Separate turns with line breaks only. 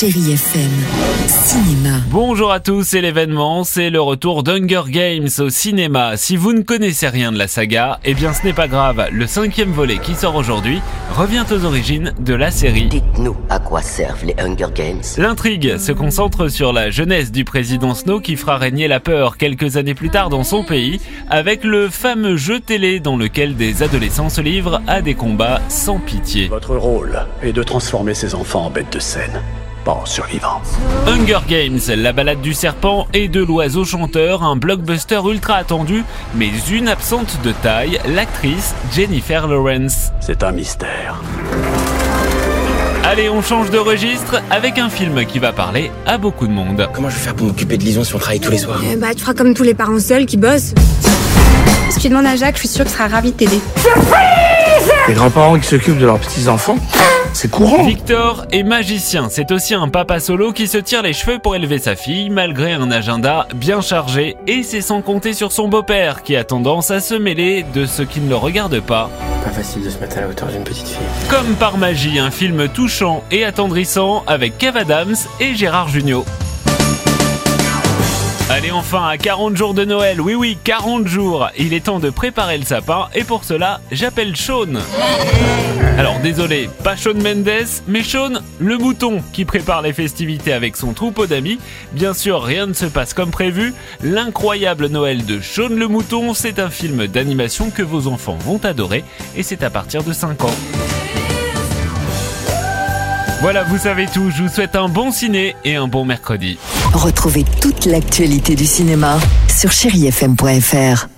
Chérie FM, cinéma.
Bonjour à tous, c'est l'événement, c'est le retour d'Hunger Games au cinéma. Si vous ne connaissez rien de la saga, eh bien ce n'est pas grave, le cinquième volet qui sort aujourd'hui revient aux origines de la série.
Dites-nous à quoi servent les Hunger Games.
L'intrigue se concentre sur la jeunesse du président Snow qui fera régner la peur quelques années plus tard dans son pays, avec le fameux jeu télé dans lequel des adolescents se livrent à des combats sans pitié.
Votre rôle est de transformer ces enfants en bêtes de scène, pas en survivants.
Hunger Games, la balade du serpent et de l'oiseau chanteur, un blockbuster ultra attendu, mais une absente de taille, l'actrice Jennifer Lawrence.
C'est un mystère.
Allez, on change de registre avec un film qui va parler à beaucoup de monde.
Comment je vais faire pour m'occuper de Lison si on travaille tous les soirs?
Euh, bah, tu feras comme tous les parents seuls qui bossent. Si tu demandes à Jacques, je suis sûre qu'il sera ravi de t'aider.
Les grands-parents qui s'occupent de leurs petits-enfants, c'est courant.
Victor est magicien, c'est aussi un papa solo qui se tire les cheveux pour élever sa fille malgré un agenda bien chargé et c'est sans compter sur son beau-père qui a tendance à se mêler de ce qui ne le regarde pas.
Pas facile de se mettre à la hauteur d'une petite fille.
Comme par magie, un film touchant et attendrissant avec Kev Adams et Gérard Jugnot. Allez enfin à 40 jours de Noël, oui oui 40 jours, il est temps de préparer le sapin et pour cela j'appelle Sean. Alors désolé, pas Sean Mendes, mais Sean le mouton qui prépare les festivités avec son troupeau d'amis. Bien sûr rien ne se passe comme prévu, l'incroyable Noël de Sean le mouton c'est un film d'animation que vos enfants vont adorer et c'est à partir de 5 ans. Voilà, vous savez tout, je vous souhaite un bon ciné et un bon mercredi.
Retrouvez toute l'actualité du cinéma sur chérifm.fr.